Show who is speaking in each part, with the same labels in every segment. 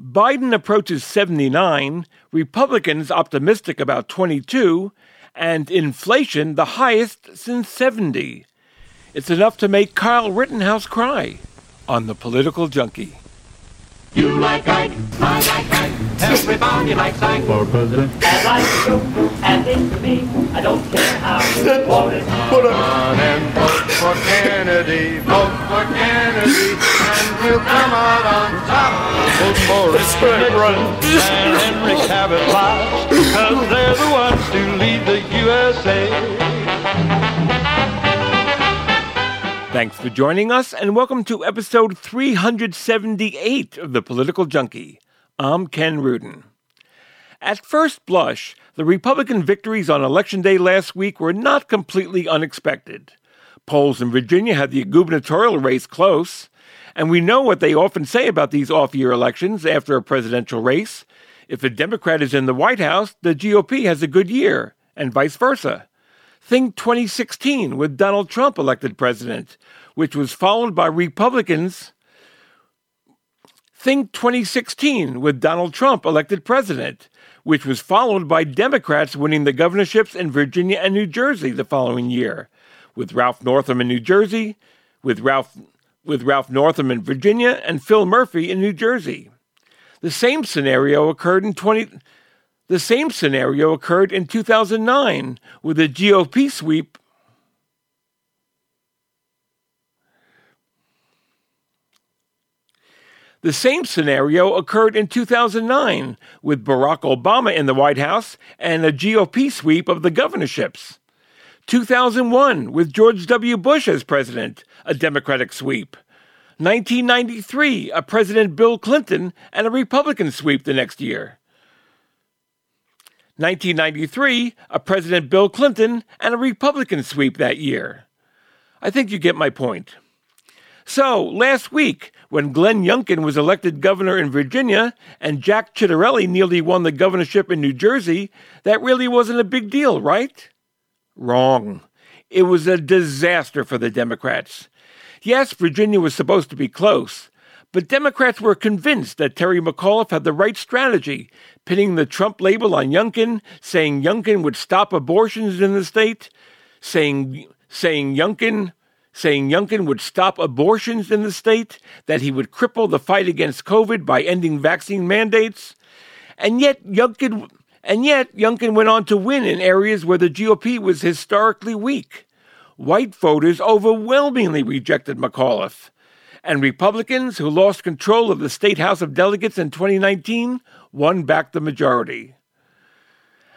Speaker 1: Biden approaches 79, Republicans optimistic about 22, and inflation the highest since 70. It's enough to make Kyle Rittenhouse cry on the political junkie.
Speaker 2: You like Ike, I like Ike, everybody likes Ike.
Speaker 3: For president.
Speaker 2: And I do, and it to me, I don't care how you want it.
Speaker 4: Run and vote for Kennedy, vote for Kennedy, and we'll come out on top. Vote for Richard Run and Henry Cabot Lodge, because they're the ones to lead the USA.
Speaker 1: Thanks for joining us, and welcome to episode 378 of The Political Junkie. I'm Ken Rudin. At first blush, the Republican victories on Election Day last week were not completely unexpected. Polls in Virginia had the gubernatorial race close, and we know what they often say about these off year elections after a presidential race. If a Democrat is in the White House, the GOP has a good year, and vice versa. Think 2016 with Donald Trump elected president, which was followed by Republicans. Think 2016 with Donald Trump elected president, which was followed by Democrats winning the governorships in Virginia and New Jersey the following year, with Ralph Northam in New Jersey, with Ralph with Ralph Northam in Virginia and Phil Murphy in New Jersey. The same scenario occurred in 20 the same scenario occurred in 2009 with a GOP sweep. The same scenario occurred in 2009 with Barack Obama in the White House and a GOP sweep of the governorships. 2001 with George W. Bush as president, a Democratic sweep. 1993, a President Bill Clinton and a Republican sweep the next year. 1993, a President Bill Clinton and a Republican sweep that year. I think you get my point. So, last week, when Glenn Youngkin was elected governor in Virginia and Jack Ciattarelli nearly won the governorship in New Jersey, that really wasn't a big deal, right? Wrong. It was a disaster for the Democrats. Yes, Virginia was supposed to be close, but Democrats were convinced that Terry McAuliffe had the right strategy, pinning the Trump label on Youngkin, saying Youngkin would stop abortions in the state, saying saying Youngkin saying Youngkin would stop abortions in the state, that he would cripple the fight against COVID by ending vaccine mandates. And yet Youngkin and yet Youngkin went on to win in areas where the GOP was historically weak. White voters overwhelmingly rejected McAuliffe and Republicans who lost control of the State House of Delegates in 2019 won back the majority.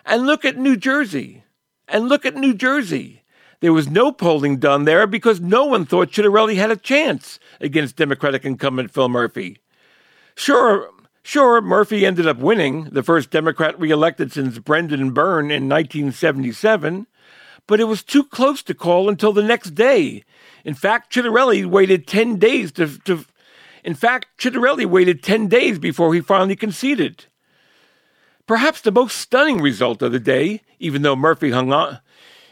Speaker 1: And look at New Jersey. And look at New Jersey. There was no polling done there because no one thought Ciattarelli had a chance against Democratic incumbent Phil Murphy. Sure, sure, Murphy ended up winning, the first Democrat reelected since Brendan Byrne in 1977, but it was too close to call until the next day in fact, Ciattarelli waited 10 days to, to in fact, Ciattarelli waited 10 days before he finally conceded. Perhaps the most stunning result of the day, even though Murphy hung on,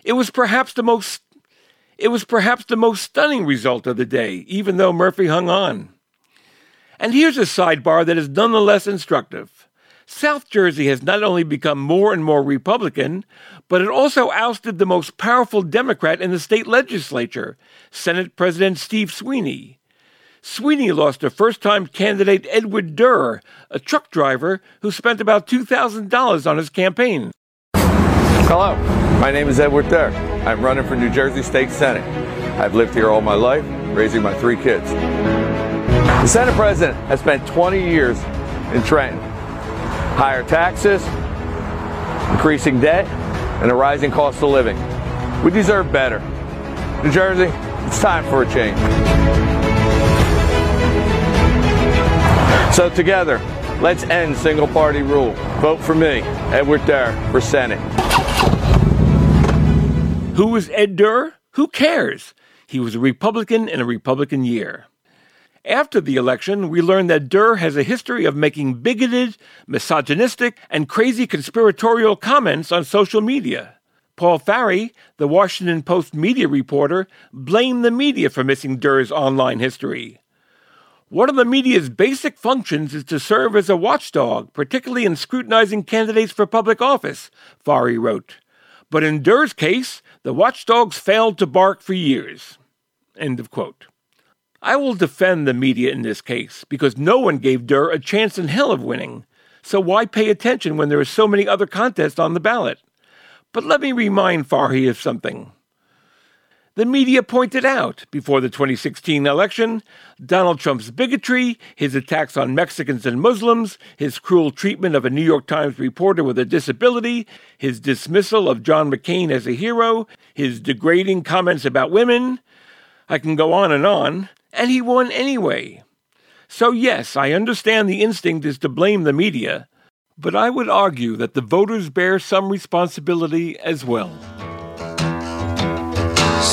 Speaker 1: it was perhaps the most it was perhaps the most stunning result of the day, even though Murphy hung on. And here's a sidebar that is nonetheless instructive. South Jersey has not only become more and more Republican, but it also ousted the most powerful Democrat in the state legislature, Senate President Steve Sweeney. Sweeney lost to first time candidate Edward Durr, a truck driver who spent about $2,000 on his campaign.
Speaker 5: Hello, my name is Edward Durr. I'm running for New Jersey State Senate. I've lived here all my life, raising my three kids. The Senate President has spent 20 years in Trenton higher taxes, increasing debt, and a rising cost of living. We deserve better. New Jersey, it's time for a change. So together, let's end single party rule. Vote for me, Edward Durr, for Senate.
Speaker 1: Who was Ed Durr? Who cares? He was a Republican in a Republican year. After the election, we learned that Durr has a history of making bigoted, misogynistic, and crazy conspiratorial comments on social media. Paul Farhi, the Washington Post media reporter, blamed the media for missing Durr's online history. One of the media's basic functions is to serve as a watchdog, particularly in scrutinizing candidates for public office, Farhi wrote. But in Durr's case, the watchdogs failed to bark for years. End of quote. I will defend the media in this case because no one gave Durr a chance in hell of winning. So why pay attention when there are so many other contests on the ballot? But let me remind Farhi of something. The media pointed out before the 2016 election Donald Trump's bigotry, his attacks on Mexicans and Muslims, his cruel treatment of a New York Times reporter with a disability, his dismissal of John McCain as a hero, his degrading comments about women. I can go on and on, and he won anyway. So, yes, I understand the instinct is to blame the media, but I would argue that the voters bear some responsibility as well.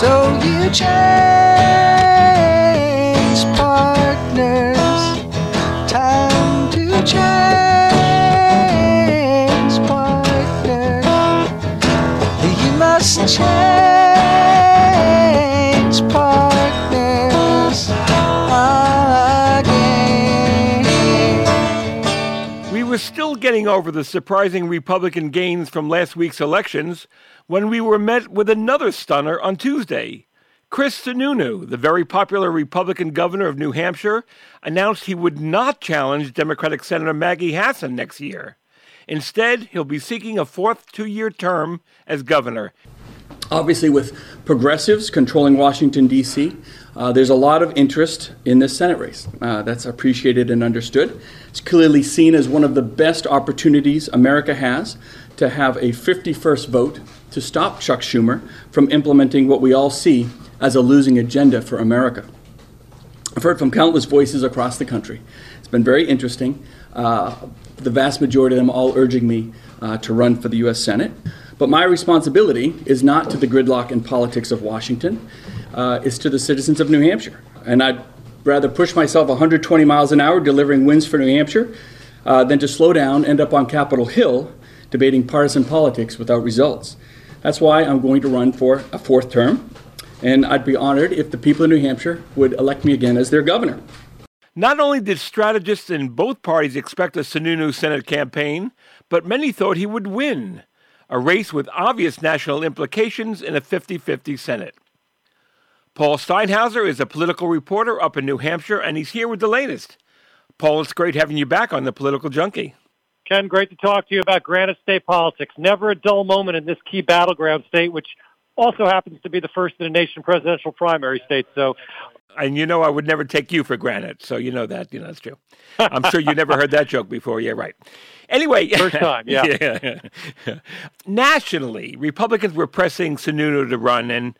Speaker 3: So you change partners. Time to change partners. You must change
Speaker 1: getting over the surprising Republican gains from last week's elections when we were met with another stunner on Tuesday. Chris Sununu, the very popular Republican governor of New Hampshire, announced he would not challenge Democratic Senator Maggie Hassan next year. Instead, he'll be seeking a fourth two year term as governor.
Speaker 6: Obviously, with progressives controlling Washington, D.C., uh, there's a lot of interest in this Senate race. Uh, that's appreciated and understood. It's clearly seen as one of the best opportunities America has to have a 51st vote to stop Chuck Schumer from implementing what we all see as a losing agenda for America. I've heard from countless voices across the country. It's been very interesting. Uh, the vast majority of them all urging me uh, to run for the U.S. Senate. But my responsibility is not to the gridlock and politics of Washington, uh, it's to the citizens of New Hampshire. And I'd rather push myself 120 miles an hour delivering wins for New Hampshire uh, than to slow down, end up on Capitol Hill debating partisan politics without results. That's why I'm going to run for a fourth term, and I'd be honored if the people of New Hampshire would elect me again as their governor.
Speaker 1: Not only did strategists in both parties expect a Sununu Senate campaign, but many thought he would win, a race with obvious national implications in a 50 50 Senate. Paul Steinhauser is a political reporter up in New Hampshire, and he's here with the latest. Paul, it's great having you back on the Political Junkie.
Speaker 7: Ken, great to talk to you about Granite State politics. Never a dull moment in this key battleground state, which also happens to be the first in the nation presidential primary state. So,
Speaker 1: and you know, I would never take you for granted, so you know that. You know that's true. I'm sure you never heard that joke before. Yeah, right. Anyway,
Speaker 7: first time. Yeah.
Speaker 1: yeah. Nationally, Republicans were pressing Sununu to run, and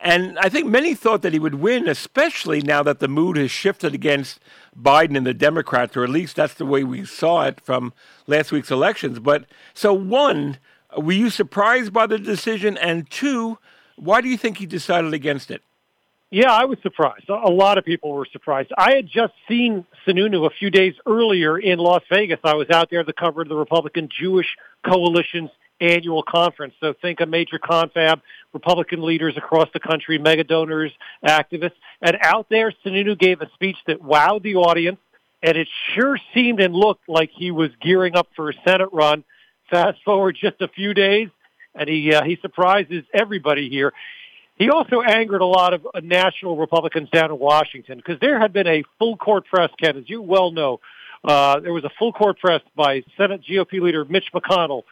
Speaker 1: and I think many thought that he would win, especially now that the mood has shifted against Biden and the Democrats, or at least that's the way we saw it from last week's elections. But so, one, were you surprised by the decision? And two, why do you think he decided against it?
Speaker 7: Yeah, I was surprised. A lot of people were surprised. I had just seen Sununu a few days earlier in Las Vegas. I was out there to cover the Republican Jewish Coalition's annual conference. So think a major confab, Republican leaders across the country, mega donors, activists. And out there, Sununu gave a speech that wowed the audience, and it sure seemed and looked like he was gearing up for a Senate run. Fast forward just a few days, and he uh, he surprises everybody here. He also angered a lot of uh, national Republicans down in Washington because there had been a full court press, Ken, as you well know. Uh, there was a full court press by Senate GOP leader Mitch McConnell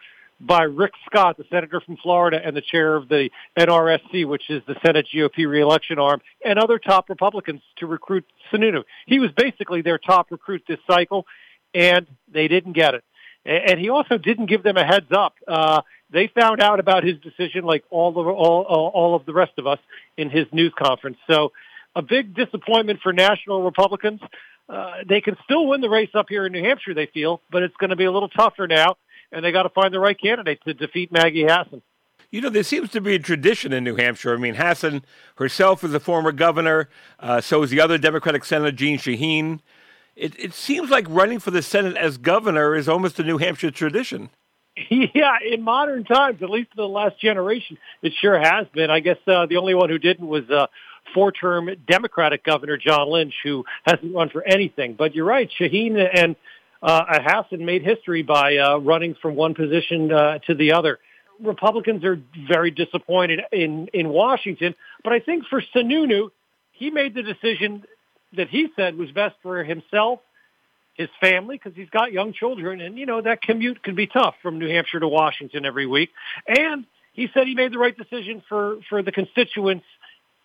Speaker 7: by Rick Scott, the senator from Florida and the chair of the NRSC, which is the Senate GOP reelection arm, and other top Republicans to recruit Sununu. He was basically their top recruit this cycle, and they didn't get it. And he also didn't give them a heads up. Uh, they found out about his decision like all of, all, all of the rest of us in his news conference. So a big disappointment for national Republicans. Uh, they can still win the race up here in New Hampshire, they feel, but it's going to be a little tougher now and they got to find the right candidate to defeat Maggie Hassan.
Speaker 1: You know, there seems to be a tradition in New Hampshire. I mean, Hassan herself is a former governor. Uh, so is the other Democratic Senator, Jeanne Shaheen. It, it seems like running for the Senate as governor is almost a New Hampshire tradition.
Speaker 7: Yeah, in modern times, at least in the last generation, it sure has been. I guess uh, the only one who didn't was uh, four-term Democratic Governor John Lynch, who hasn't run for anything. But you're right, Shaheen and uh, Hassan made history by uh, running from one position uh, to the other. Republicans are very disappointed in in Washington, but I think for Sununu, he made the decision that he said was best for himself, his family, because he's got young children, and you know that commute can be tough from New Hampshire to Washington every week. And he said he made the right decision for for the constituents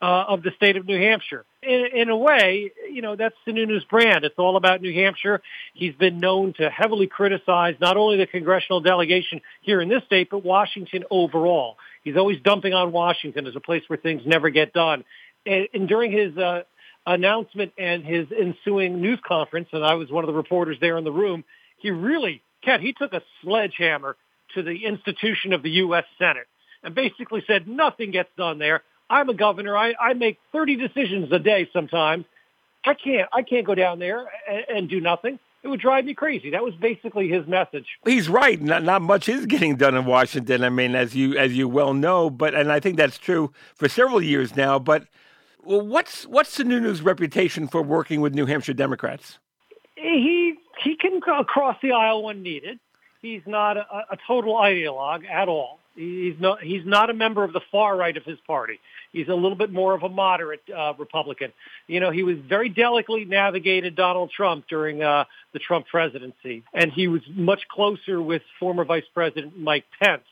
Speaker 7: uh, of the state of New Hampshire. In, in a way, you know, that's Sununu's brand. It's all about New Hampshire. He's been known to heavily criticize not only the congressional delegation here in this state, but Washington overall. He's always dumping on Washington as a place where things never get done. And, and during his uh, announcement and his ensuing news conference, and I was one of the reporters there in the room, he really, Ken, he took a sledgehammer to the institution of the U.S. Senate and basically said nothing gets done there I'm a governor. I, I make 30 decisions a day sometimes. I can't, I can't go down there and, and do nothing. It would drive me crazy. That was basically his message.
Speaker 1: He's right. Not, not much is getting done in Washington. I mean, as you as you well know, but and I think that's true for several years now. But well, what's what's Sununu's reputation for working with New Hampshire Democrats?
Speaker 7: He he can cross the aisle when needed. He's not a, a total ideologue at all. He's not he's not a member of the far right of his party. He's a little bit more of a moderate uh, Republican. You know, he was very delicately navigated Donald Trump during uh, the Trump presidency, and he was much closer with former Vice President Mike Pence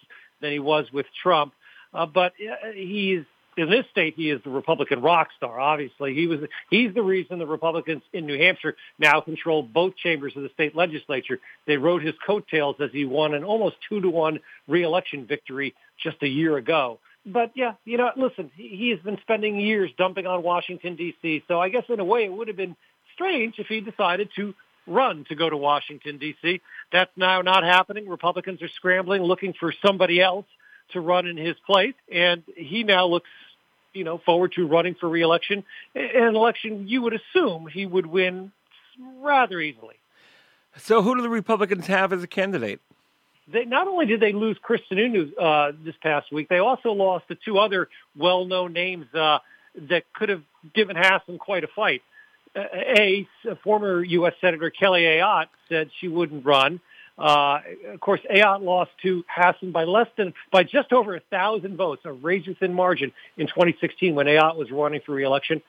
Speaker 7: than he was with Trump. Uh, but uh, he's in this state, he is the Republican rock star. Obviously, he was he's the reason the Republicans in New Hampshire now control both chambers of the state legislature. They rode his coattails as he won an almost two to one reelection victory just a year ago. But yeah, you know, listen, he has been spending years dumping on Washington D.C. So I guess in a way it would have been strange if he decided to run to go to Washington D.C. That's now not happening. Republicans are scrambling, looking for somebody else to run in his place, and he now looks, you know, forward to running for reelection. An election you would assume he would win rather easily.
Speaker 1: So, who do the Republicans have as a candidate?
Speaker 7: They not only did they lose Chris Sununu uh, this past week, they also lost the two other well-known names uh, that could have given Hassan quite a fight. Uh, a, a former U.S. Senator Kelly Ayotte said she wouldn't run. Uh, of course, Ayotte lost to Hassan by less than, by just over a thousand votes, a razor thin margin in 2016 when Ayotte was running for reelection.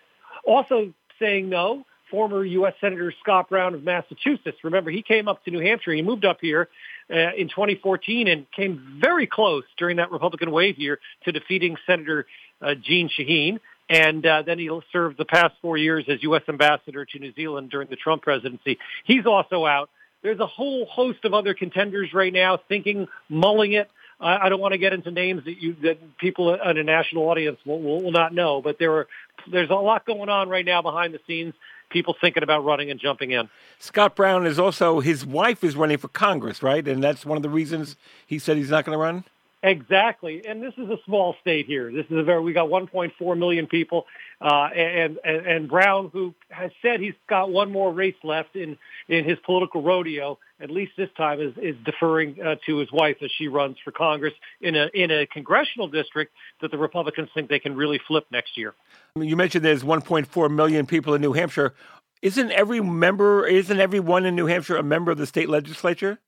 Speaker 7: Also saying no, former U.S. Senator Scott Brown of Massachusetts. Remember, he came up to New Hampshire. He moved up here uh, in 2014 and came very close during that Republican wave year to defeating Senator uh, Jeanne Shaheen. And uh, then he served the past four years as U.S. ambassador to New Zealand during the Trump presidency. He's also out. There's a whole host of other contenders right now thinking, mulling it. I, I don't want to get into names that you that people in a national audience will, will, will not know, but there are there's a lot going on right now behind the scenes. People thinking about running and jumping in.
Speaker 1: Scott Brown is also his wife is running for Congress, right? And that's one of the reasons he said he's not going to run.
Speaker 7: Exactly, and this is a small state here. This is a very we got 1.4 million people, uh, and, and and Brown, who has said he's got one more race left in in his political rodeo, at least this time is is deferring uh, to his wife as she runs for Congress in a in a congressional district that the Republicans think they can really flip next year.
Speaker 1: You mentioned there's 1.4 million people in New Hampshire. Isn't every member, isn't everyone in New Hampshire a member of the state legislature?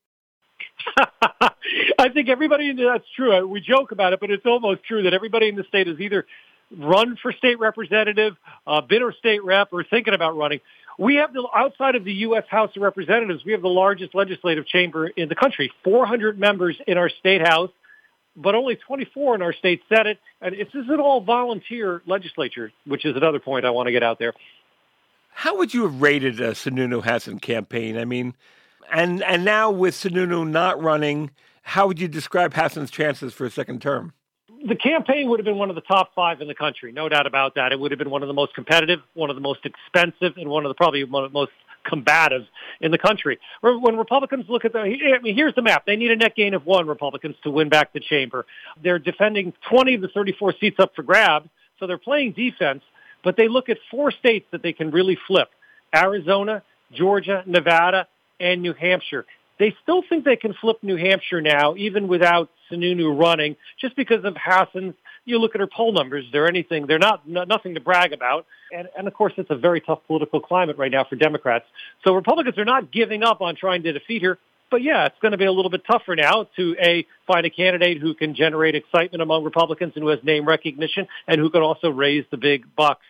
Speaker 7: I think everybody in the, that's true. We joke about it, but it's almost true that everybody in the state has either run for state representative, uh, been a state rep, or thinking about running. We have the outside of the U.S. House of Representatives, we have the largest legislative chamber in the country. 400 members in our state house, but only 24 in our state senate. And this is an all volunteer legislature, which is another point I want to get out there.
Speaker 1: How would you have rated a Sununu Hassan campaign? I mean, and and now with Sununu not running, how would you describe Hassan's chances for a second term?
Speaker 7: The campaign would have been one of the top five in the country, no doubt about that. It would have been one of the most competitive, one of the most expensive, and one of the probably one of the most combative in the country. When Republicans look at the, I mean, here's the map. They need a net gain of one Republicans to win back the chamber. They're defending 20 of the 34 seats up for grabs, so they're playing defense. But they look at four states that they can really flip: Arizona, Georgia, Nevada, and New Hampshire. They still think they can flip New Hampshire now, even without Sununu running, just because of Hassan's. You look at her poll numbers; they're anything. They're not no, nothing to brag about, and and of course, it's a very tough political climate right now for Democrats. So Republicans are not giving up on trying to defeat her. But yeah, it's going to be a little bit tougher now to a find a candidate who can generate excitement among Republicans and who has name recognition and who can also raise the big bucks.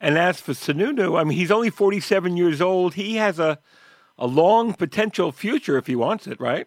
Speaker 1: And as for Sununu, I mean, he's only 47 years old. He has a a long potential future if he wants it, right?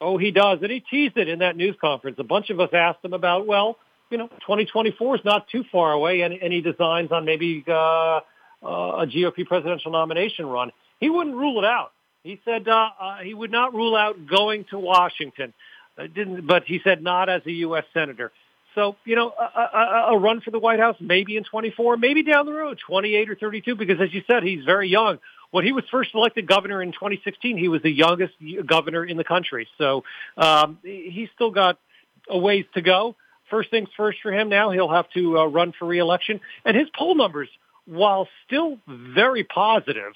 Speaker 7: Oh, he does. And he teased it in that news conference. A bunch of us asked him about, well, you know, 2024 is not too far away. Any, any designs on maybe uh, uh, a GOP presidential nomination run? He wouldn't rule it out. He said uh, uh, he would not rule out going to Washington. Uh, didn't, but he said not as a U.S. senator. So, you know, a, a, a run for the White House, maybe in 24, maybe down the road, 28 or 32, because as you said, he's very young. When he was first elected governor in 2016, he was the youngest governor in the country. So um, he's still got a ways to go. First things first for him now, he'll have to uh, run for reelection. And his poll numbers, while still very positive,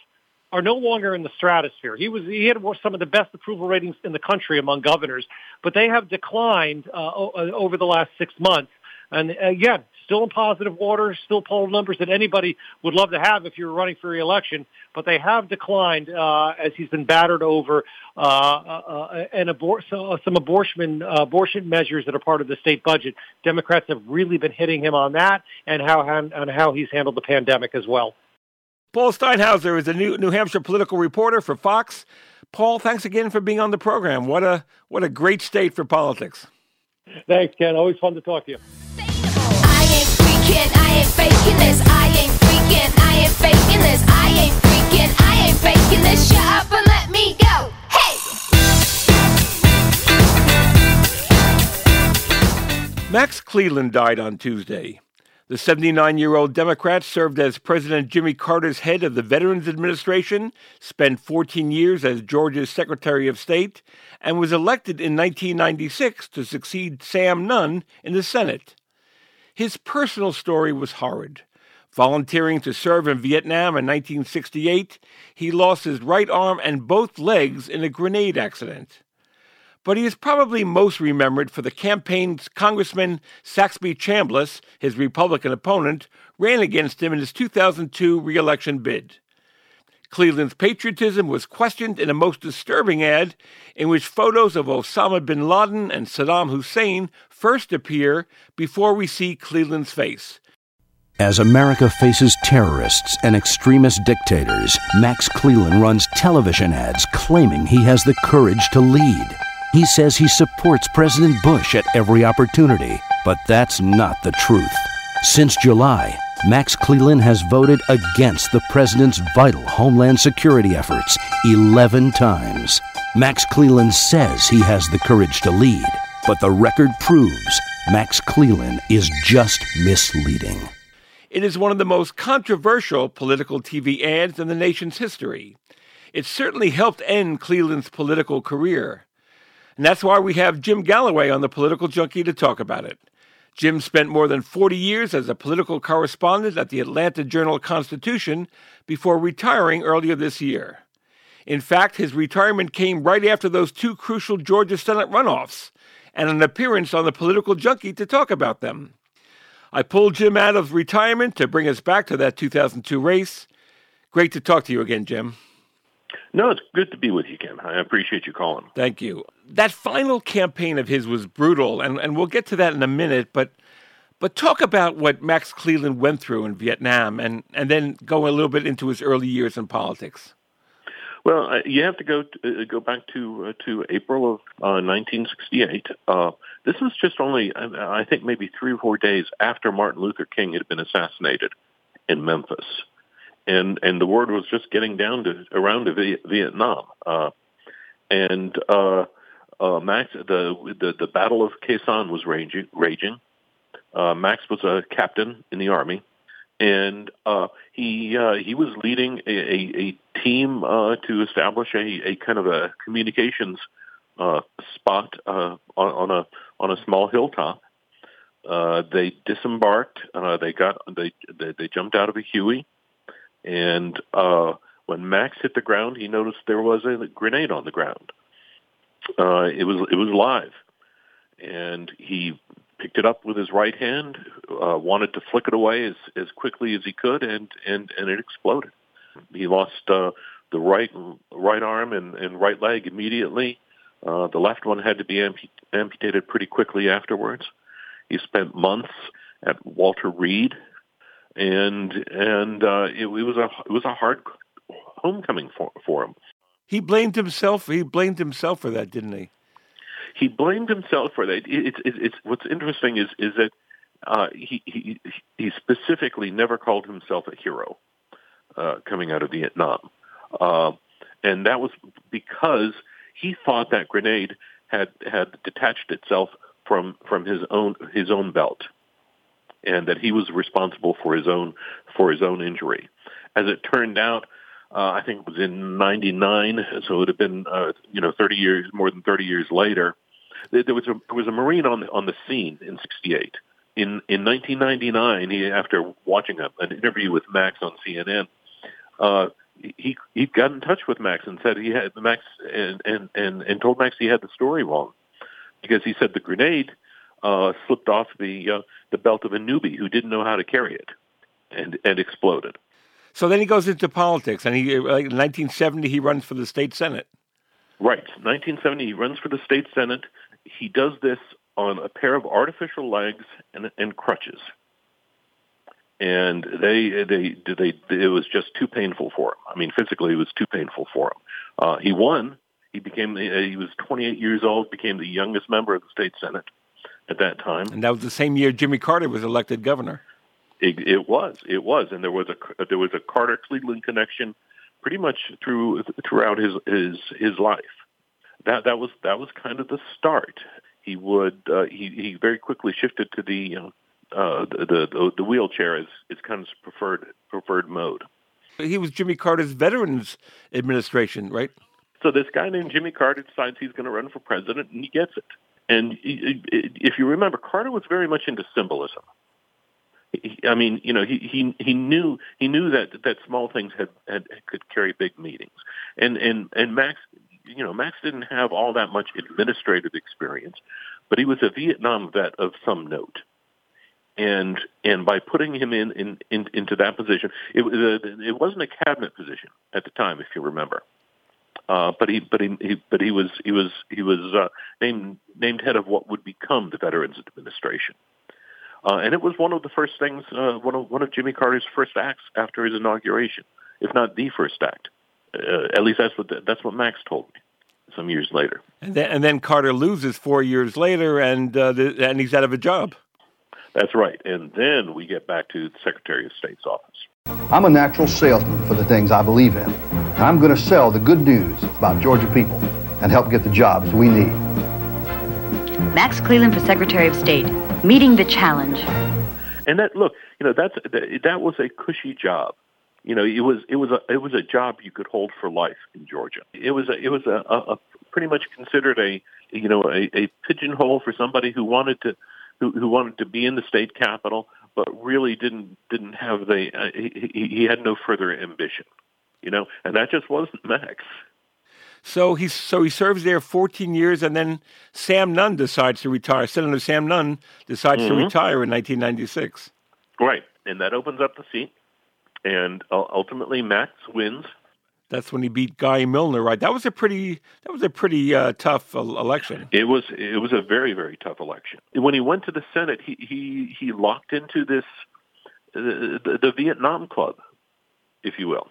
Speaker 7: are no longer in the stratosphere. He was he had some of the best approval ratings in the country among governors, but they have declined uh, uh over the last six months. And again, still in positive water, still poll numbers that anybody would love to have if you're running for re-election, but they have declined uh, as he's been battered over uh, uh, uh and abor- so, some abortion abortion measures that are part of the state budget. Democrats have really been hitting him on that, and how and how he's handled the pandemic as well.
Speaker 1: Paul Steinhauser is a new New Hampshire political reporter for Fox. Paul, thanks again for being on the program. What a what a great state for politics.
Speaker 7: Thanks, Ken. Always fun to talk to you.
Speaker 8: I ain't freaking, I ain't faking this. I ain't freaking, I ain't faking this. I ain't freaking, I ain't faking this. Shut up and let me go. Hey!
Speaker 1: Max Cleland died on Tuesday. The 79 year old Democrat served as President Jimmy Carter's head of the Veterans Administration, spent 14 years as Georgia's Secretary of State, and was elected in 1996 to succeed Sam Nunn in the Senate. His personal story was horrid. Volunteering to serve in Vietnam in 1968, he lost his right arm and both legs in a grenade accident but he is probably most remembered for the campaigns Congressman Saxby Chambliss, his Republican opponent, ran against him in his 2002 reelection bid. Cleland's patriotism was questioned in a most disturbing ad in which photos of Osama bin Laden and Saddam Hussein first appear before we see Cleland's face.
Speaker 9: As America faces terrorists and extremist dictators, Max Cleland runs television ads claiming he has the courage to lead. He says he supports President Bush at every opportunity, but that's not the truth. Since July, Max Cleland has voted against the president's vital homeland security efforts 11 times. Max Cleland says he has the courage to lead, but the record proves Max Cleland is just misleading.
Speaker 1: It is one of the most controversial political TV ads in the nation's history. It certainly helped end Cleland's political career. And that's why we have Jim Galloway on the Political Junkie to talk about it. Jim spent more than 40 years as a political correspondent at the Atlanta Journal Constitution before retiring earlier this year. In fact, his retirement came right after those two crucial Georgia Senate runoffs and an appearance on the Political Junkie to talk about them. I pulled Jim out of retirement to bring us back to that 2002 race. Great to talk to you again, Jim.
Speaker 10: No, it's good to be with you, Ken. I appreciate you calling.
Speaker 1: Thank you. That final campaign of his was brutal, and, and we'll get to that in a minute, but but talk about what Max Cleland went through in Vietnam and, and then go a little bit into his early years in politics.
Speaker 10: Well, uh, you have to go to, uh, go back to uh, to April of 1968. Uh, uh, this was just only, I think, maybe three or four days after Martin Luther King had been assassinated in Memphis and and the word was just getting down to around to Vietnam, uh, and uh, uh, Max the, the the Battle of Sanh was raging. raging. Uh, Max was a captain in the army, and uh, he uh, he was leading a, a, a team uh, to establish a, a kind of a communications uh, spot uh, on, on a on a small hilltop. Uh, they disembarked. Uh, they got they, they they jumped out of a Huey and uh, when Max hit the ground, he noticed there was a grenade on the ground. uh, it was it was live, and he picked it up with his right hand, uh, wanted to flick it away as as quickly as he could, and and and it exploded. He lost uh, the right right arm and, and right leg immediately. Uh, the left one had to be ampu- amputated pretty quickly afterwards. He spent months at Walter Reed, and and uh, it, it was a it was a hard homecoming for for him.
Speaker 1: He blamed himself. He blamed himself for that, didn't he?
Speaker 10: He blamed himself for that. It's it's, it's what's interesting is is that uh, he he he specifically never called himself a hero uh, coming out of Vietnam, uh, and that was because he thought that grenade had had detached itself from from his own his own belt, and that he was responsible for his own for his own injury. As it turned out, uh, I think it was in '99, so it would have been uh, you know 30 years more than 30 years later. There was a there was a Marine on the on the scene in '68. In in 1999, he after watching a, an interview with Max on CNN, uh, he he got in touch with Max and said he had Max and and and, and told Max he had the story wrong because he said the grenade uh, slipped off the uh, the belt of a newbie who didn't know how to carry it and and exploded.
Speaker 1: So then he goes into politics, and he like in 1970 he runs for the state senate.
Speaker 10: Right, 1970 he runs for the state senate. He does this on a pair of artificial legs and, and crutches and they they they it was just too painful for him. I mean, physically, it was too painful for him. Uh, he won. He became he was 28 years old, became the youngest member of the state senate at that time.
Speaker 1: And that was the same year Jimmy Carter was elected governor.
Speaker 10: It, it was, it was, and there was a there was a Carter Cleland connection, pretty much through throughout his his his life. That that was that was kind of the start. He would uh, he he very quickly shifted to the you know, uh, the, the the wheelchair is is kind of preferred preferred mode.
Speaker 1: He was Jimmy Carter's Veterans Administration, right?
Speaker 10: So this guy named Jimmy Carter decides he's going to run for president, and he gets it. And if you remember, Carter was very much into symbolism. I mean, you know, he he he knew he knew that that small things had, had could carry big meanings, and and and Max, you know, Max didn't have all that much administrative experience, but he was a Vietnam vet of some note and and by putting him in, in, in into that position, it, uh, it wasn't a cabinet position at the time, if you remember. Uh, but he but he, he but he was he was he was uh, named named head of what would become the Veterans Administration. Uh, and it was one of the first things, uh, one of one of Jimmy Carter's first acts after his inauguration, if not the first act. Uh, at least that's what the, that's what Max told me some years later.
Speaker 1: And then, and then Carter loses four years later, and uh, the, and he's out of a job.
Speaker 10: That's right. And then we get back to the Secretary of State's office.
Speaker 11: I'm a natural salesman for the things I believe in. And I'm going to sell the good news about Georgia people and help get the jobs we need.
Speaker 12: Max Cleland for Secretary of State, meeting the challenge.
Speaker 10: And that look, you know, that's that, that was a cushy job. You know, it was it was a it was a job you could hold for life in Georgia. It was a it was a, a, a pretty much considered a you know a, a pigeonhole for somebody who wanted to who, who wanted to be in the state capital, but really didn't didn't have the uh, he, he had no further ambition, you know, and that just wasn't Max.
Speaker 1: So he so he serves there 14 years, and then Sam Nunn decides to retire. Senator Sam Nunn decides mm-hmm. to retire in 1996.
Speaker 10: Right, and that opens up the seat, and uh, ultimately Max wins
Speaker 1: that's when he beat Guy Milner, right? That was a pretty that was a pretty uh, tough uh, election.
Speaker 10: It was it was a very very tough election. When he went to the Senate, he he he locked into this uh, the, the Vietnam Club, if you will.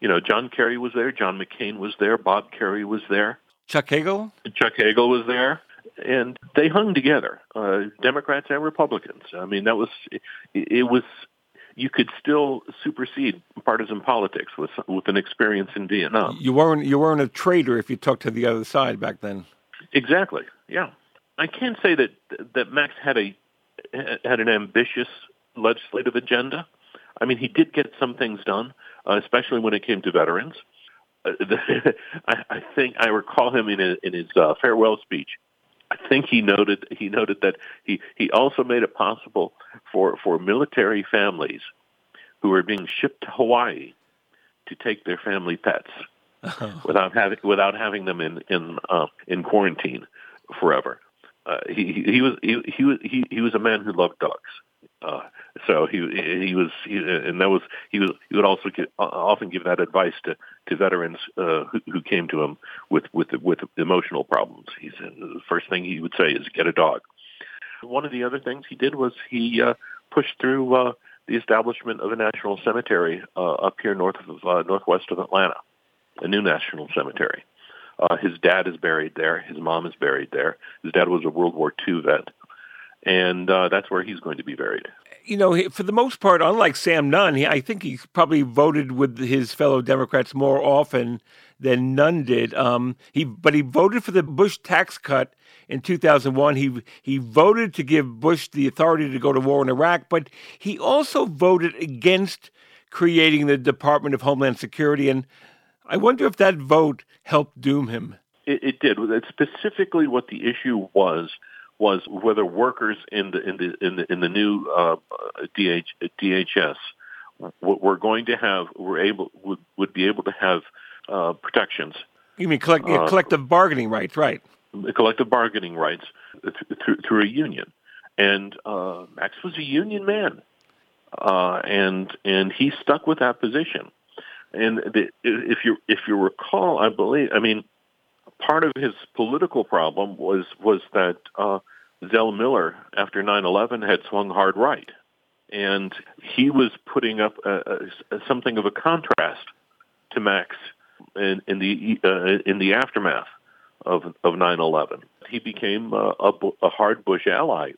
Speaker 10: You know, John Kerry was there, John McCain was there, Bob Kerrey was there,
Speaker 1: Chuck Hagel,
Speaker 10: Chuck Hagel was there, and they hung together, uh, Democrats and Republicans. I mean, that was it, it was you could still supersede partisan politics with with an experience in Vietnam.
Speaker 1: You weren't you weren't a traitor if you talked to the other side back then.
Speaker 10: Exactly. Yeah, I can't say that that Max had a had an ambitious legislative agenda. I mean, he did get some things done, uh, especially when it came to veterans. Uh, the, I, I think I recall him in, a, in his uh, farewell speech I think he noted he noted that he he also made it possible for for military families who were being shipped to Hawaii to take their family pets without having without having them in in uh, in quarantine forever. Uh, he, he he was he he was he, he was a man who loved dogs. Uh, so he he was he, and that was he was he would also give, often give that advice to to veterans uh, who, who came to him with with with emotional problems. He said the first thing he would say is get a dog. One of the other things he did was he uh, pushed through uh, the establishment of a national cemetery uh, up here north of uh, northwest of Atlanta, a new national cemetery. Uh, his dad is buried there. His mom is buried there. His dad was a World War II vet, and uh, that's where he's going to be buried.
Speaker 1: You know, for the most part, unlike Sam Nunn, he, I think he probably voted with his fellow Democrats more often than Nunn did. Um, he, but he voted for the Bush tax cut in 2001. He he voted to give Bush the authority to go to war in Iraq, but he also voted against creating the Department of Homeland Security. And I wonder if that vote helped doom him.
Speaker 10: It, it did. It's specifically what the issue was was whether workers in the in the in the in the new uh, DH, DHS were going to have were able would would be able to have uh, protections,
Speaker 1: You mean collect,
Speaker 10: Uh,
Speaker 1: collective bargaining rights, right?
Speaker 10: collective bargaining rights through through a union, and uh, Max was a union man, uh, and and he stuck with that position. And the, if you if you recall, I believe, I mean, part of his political problem was was that uh, Zell Miller, after 9/11, had swung hard right, and he was putting up a, a, something of a contrast to Max in, in the uh, in the aftermath of of 9/11. He became uh, a, a hard Bush ally,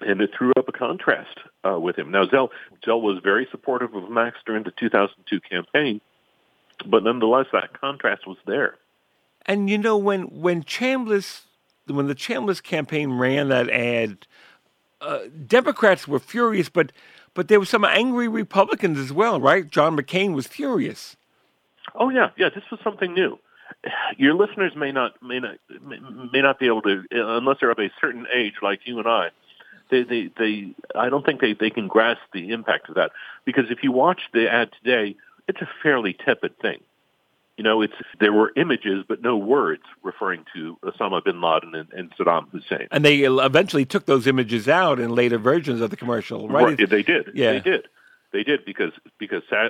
Speaker 10: and it threw up a contrast uh, with him. Now Zell Zell was very supportive of Max during the 2002 campaign, but nonetheless that contrast was there.
Speaker 1: And you know when when Chambliss when the Chambliss campaign ran that ad, uh, Democrats were furious, but but there were some angry Republicans as well, right? John McCain was furious.
Speaker 10: Oh yeah, yeah. This was something new. Your listeners may not may not may, not be able to unless they're of a certain age, like you and I. They they they. I don't think they they can grasp the impact of that because if you watch the ad today, it's a fairly tepid thing. You know, it's there were images but no words referring to Osama bin Laden and, and Saddam Hussein.
Speaker 1: And they eventually took those images out in later versions of the commercial, right?
Speaker 10: Right, they did.
Speaker 1: Yeah.
Speaker 10: They did. They did because because uh,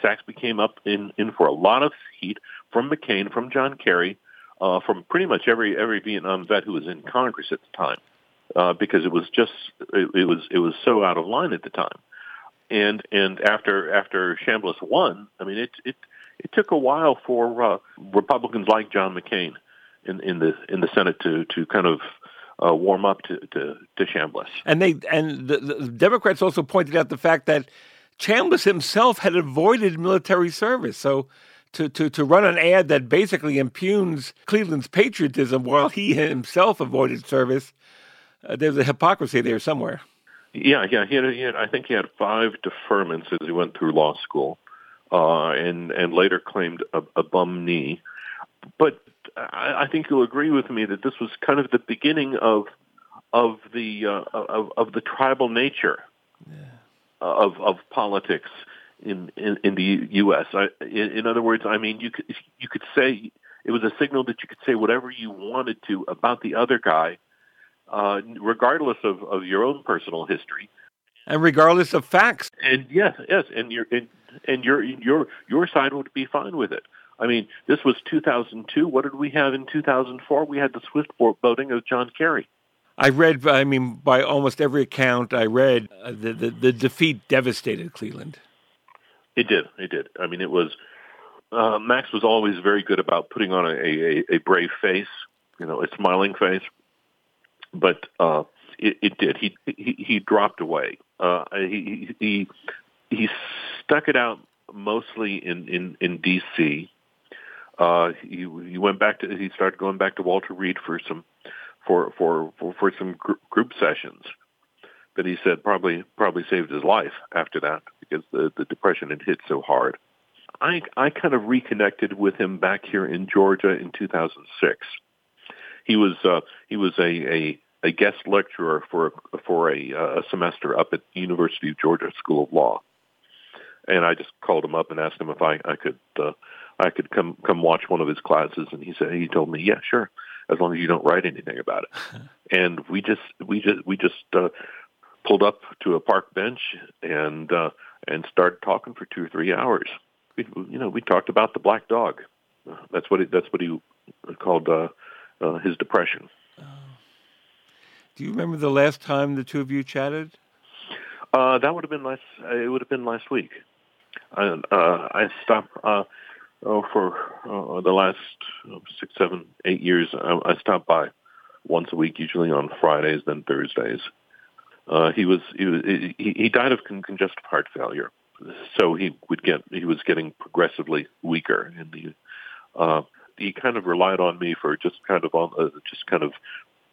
Speaker 10: Saxby came up in in for a lot of heat from McCain, from John Kerry, uh, from pretty much every every Vietnam vet who was in Congress at the time, uh, because it was just it, it was it was so out of line at the time, and and after after Chambliss won, I mean it it it took a while for uh, Republicans like John McCain in in the in the Senate to to kind of uh, warm up to to, to Chambliss.
Speaker 1: And they and the, the Democrats also pointed out the fact that Chambliss himself had avoided military service. So to, to, to run an ad that basically impugns Cleland's patriotism while he himself avoided service, uh, there's a hypocrisy there somewhere.
Speaker 10: Yeah, yeah. He had, he had, I think he had five deferments as he went through law school, uh, and and later claimed a, a bum knee. But I, I think you'll agree with me that this was kind of the beginning of of the uh, of, of the tribal nature of of politics in in, in the U.S. I, in, in other words, I mean, you could you could say it was a signal that you could say whatever you wanted to about the other guy, uh, regardless of, of your own personal history.
Speaker 1: And regardless of facts.
Speaker 10: And yes, yes, and your and, and your your your side would be fine with it. I mean, this was 2002. What did we have in 2004? We had the swift boating of John Kerry.
Speaker 1: I read, I mean, by almost every account I read, uh, the, the, the defeat devastated Cleland.
Speaker 10: It did. It did. I mean, it was. Uh, Max was always very good about putting on a, a, a brave face, you know, a smiling face. But uh, it, it did. He, he he dropped away. Uh, he he he stuck it out mostly in in in D.C. Uh, he he went back to he started going back to Walter Reed for some for for for, for some gr- group sessions that he said probably probably saved his life after that because the the depression had hit so hard. I I kind of reconnected with him back here in Georgia in 2006. He was uh, he was a, a a guest lecturer for for a, uh, a semester up at University of Georgia School of Law, and I just called him up and asked him if I I could uh, I could come come watch one of his classes, and he said he told me, yeah, sure, as long as you don't write anything about it. and we just we just we just uh, pulled up to a park bench and uh, and started talking for two or three hours. We you know we talked about the black dog. That's what it, that's what he called uh, uh, his depression.
Speaker 1: Do you remember the last time the two of you chatted?
Speaker 10: Uh, that would have been last. It would have been last week. And uh, I stopped uh, oh, for uh, the last uh, six, seven, eight years. I, I stopped by once a week, usually on Fridays, then Thursdays. Uh, he was he he, he died of con- congestive heart failure, so he would get he was getting progressively weaker, and he uh, he kind of relied on me for just kind of on uh, just kind of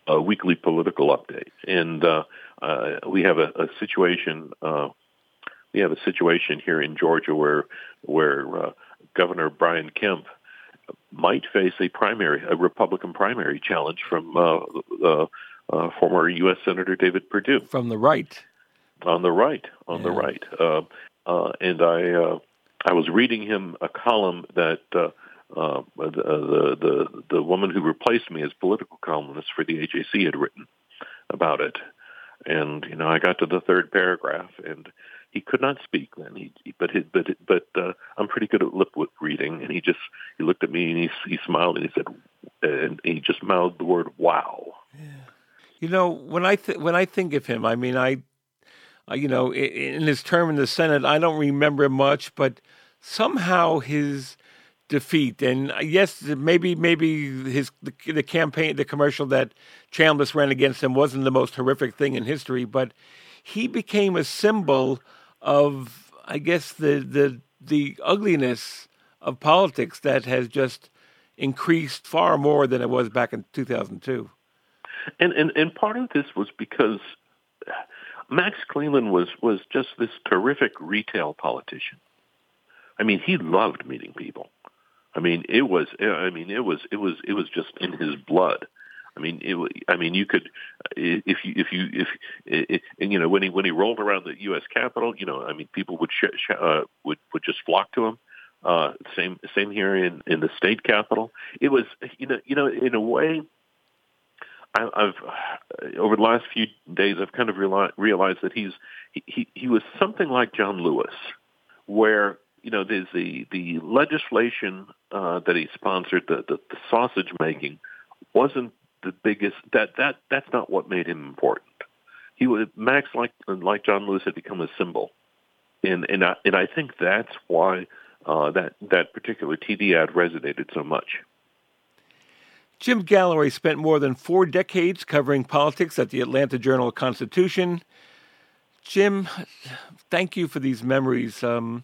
Speaker 10: a weekly political update, and uh, uh, we have a, a situation. Uh, we have a situation here in Georgia where where uh, Governor Brian Kemp might face a primary, a Republican primary challenge from uh, uh, uh, former U.S. Senator David Perdue
Speaker 1: from the right.
Speaker 10: On the right, on the right, uh, uh, and I uh, I was reading him a column that. Uh, uh, the, the the the woman who replaced me as political columnist for the AJC had written about it, and you know I got to the third paragraph and he could not speak then. He, but his, but but uh, I'm pretty good at lip reading, and he just he looked at me and he he smiled and he said, and he just mouthed the word "wow."
Speaker 1: You know, when I th- when I think of him, I mean, I, I you know, in, in his term in the Senate, I don't remember much, but somehow his defeat and uh, yes maybe maybe his the, the campaign the commercial that Chambliss ran against him wasn't the most horrific thing in history but he became a symbol of I guess the the the ugliness of politics that has just increased far more than it was back in 2002
Speaker 10: and and and part of this was because Max Cleland was was just this terrific retail politician I mean he loved meeting people I mean, it was. I mean, it was. It was. It was just in his blood. I mean, it. I mean, you could, if you, if you, if, if and you know, when he when he rolled around the U.S. Capitol, you know, I mean, people would sh- sh- uh, would would just flock to him. Uh, same same here in in the state capitol. It was, you know, you know, in a way. I've over the last few days, I've kind of reali- realized that he's he, he he was something like John Lewis, where you know, there's the the legislation uh, that he sponsored, the, the the sausage making, wasn't the biggest. That that that's not what made him important. He was Max, like like John Lewis, had become a symbol, and and I, and I think that's why uh, that that particular TV ad resonated so much.
Speaker 1: Jim Galloway spent more than four decades covering politics at the Atlanta Journal Constitution. Jim, thank you for these memories. Um,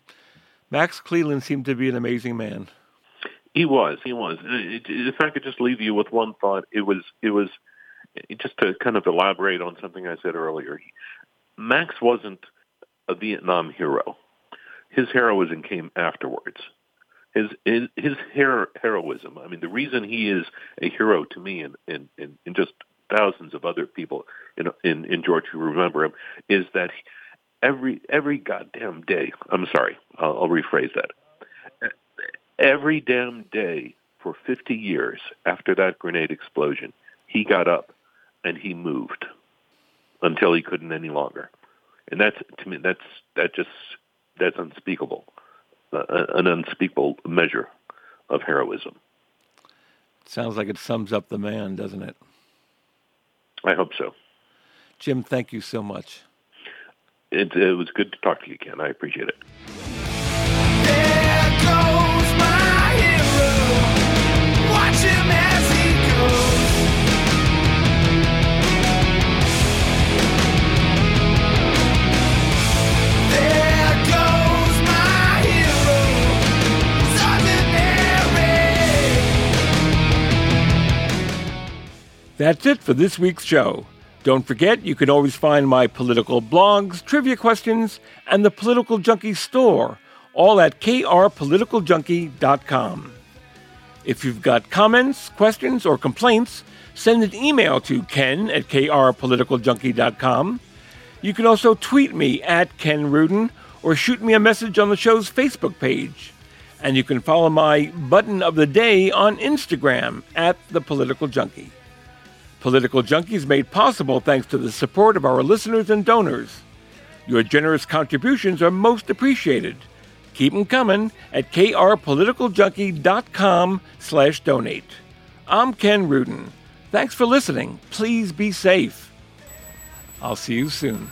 Speaker 1: Max Cleland seemed to be an amazing man.
Speaker 10: He was. He was. Uh, if I could just leave you with one thought, it was. It was just to kind of elaborate on something I said earlier. Max wasn't a Vietnam hero. His heroism came afterwards. His his, hero, heroism. I mean, the reason he is a hero to me and and, and, and just thousands of other people in in in Georgia who remember him is that. Every every goddamn day. I'm sorry, I'll, I'll rephrase that. Every damn day for 50 years after that grenade explosion, he got up and he moved until he couldn't any longer. And that's to me that's that just that's unspeakable, uh, an unspeakable measure of heroism.
Speaker 1: Sounds like it sums up the man, doesn't it?
Speaker 10: I hope so.
Speaker 1: Jim, thank you so much
Speaker 10: it, it was good to talk to you, Ken. I appreciate it.
Speaker 1: That's it for this week's show. Don't forget, you can always find my political blogs, trivia questions, and the Political Junkie store, all at krpoliticaljunkie.com. If you've got comments, questions, or complaints, send an email to ken at krpoliticaljunkie.com. You can also tweet me at Ken Rudin or shoot me a message on the show's Facebook page. And you can follow my button of the day on Instagram at The Political Junkie. Political Junkies made possible thanks to the support of our listeners and donors. Your generous contributions are most appreciated. Keep them coming at krpoliticaljunkie.com slash donate. I'm Ken Rudin. Thanks for listening. Please be safe. I'll see you soon.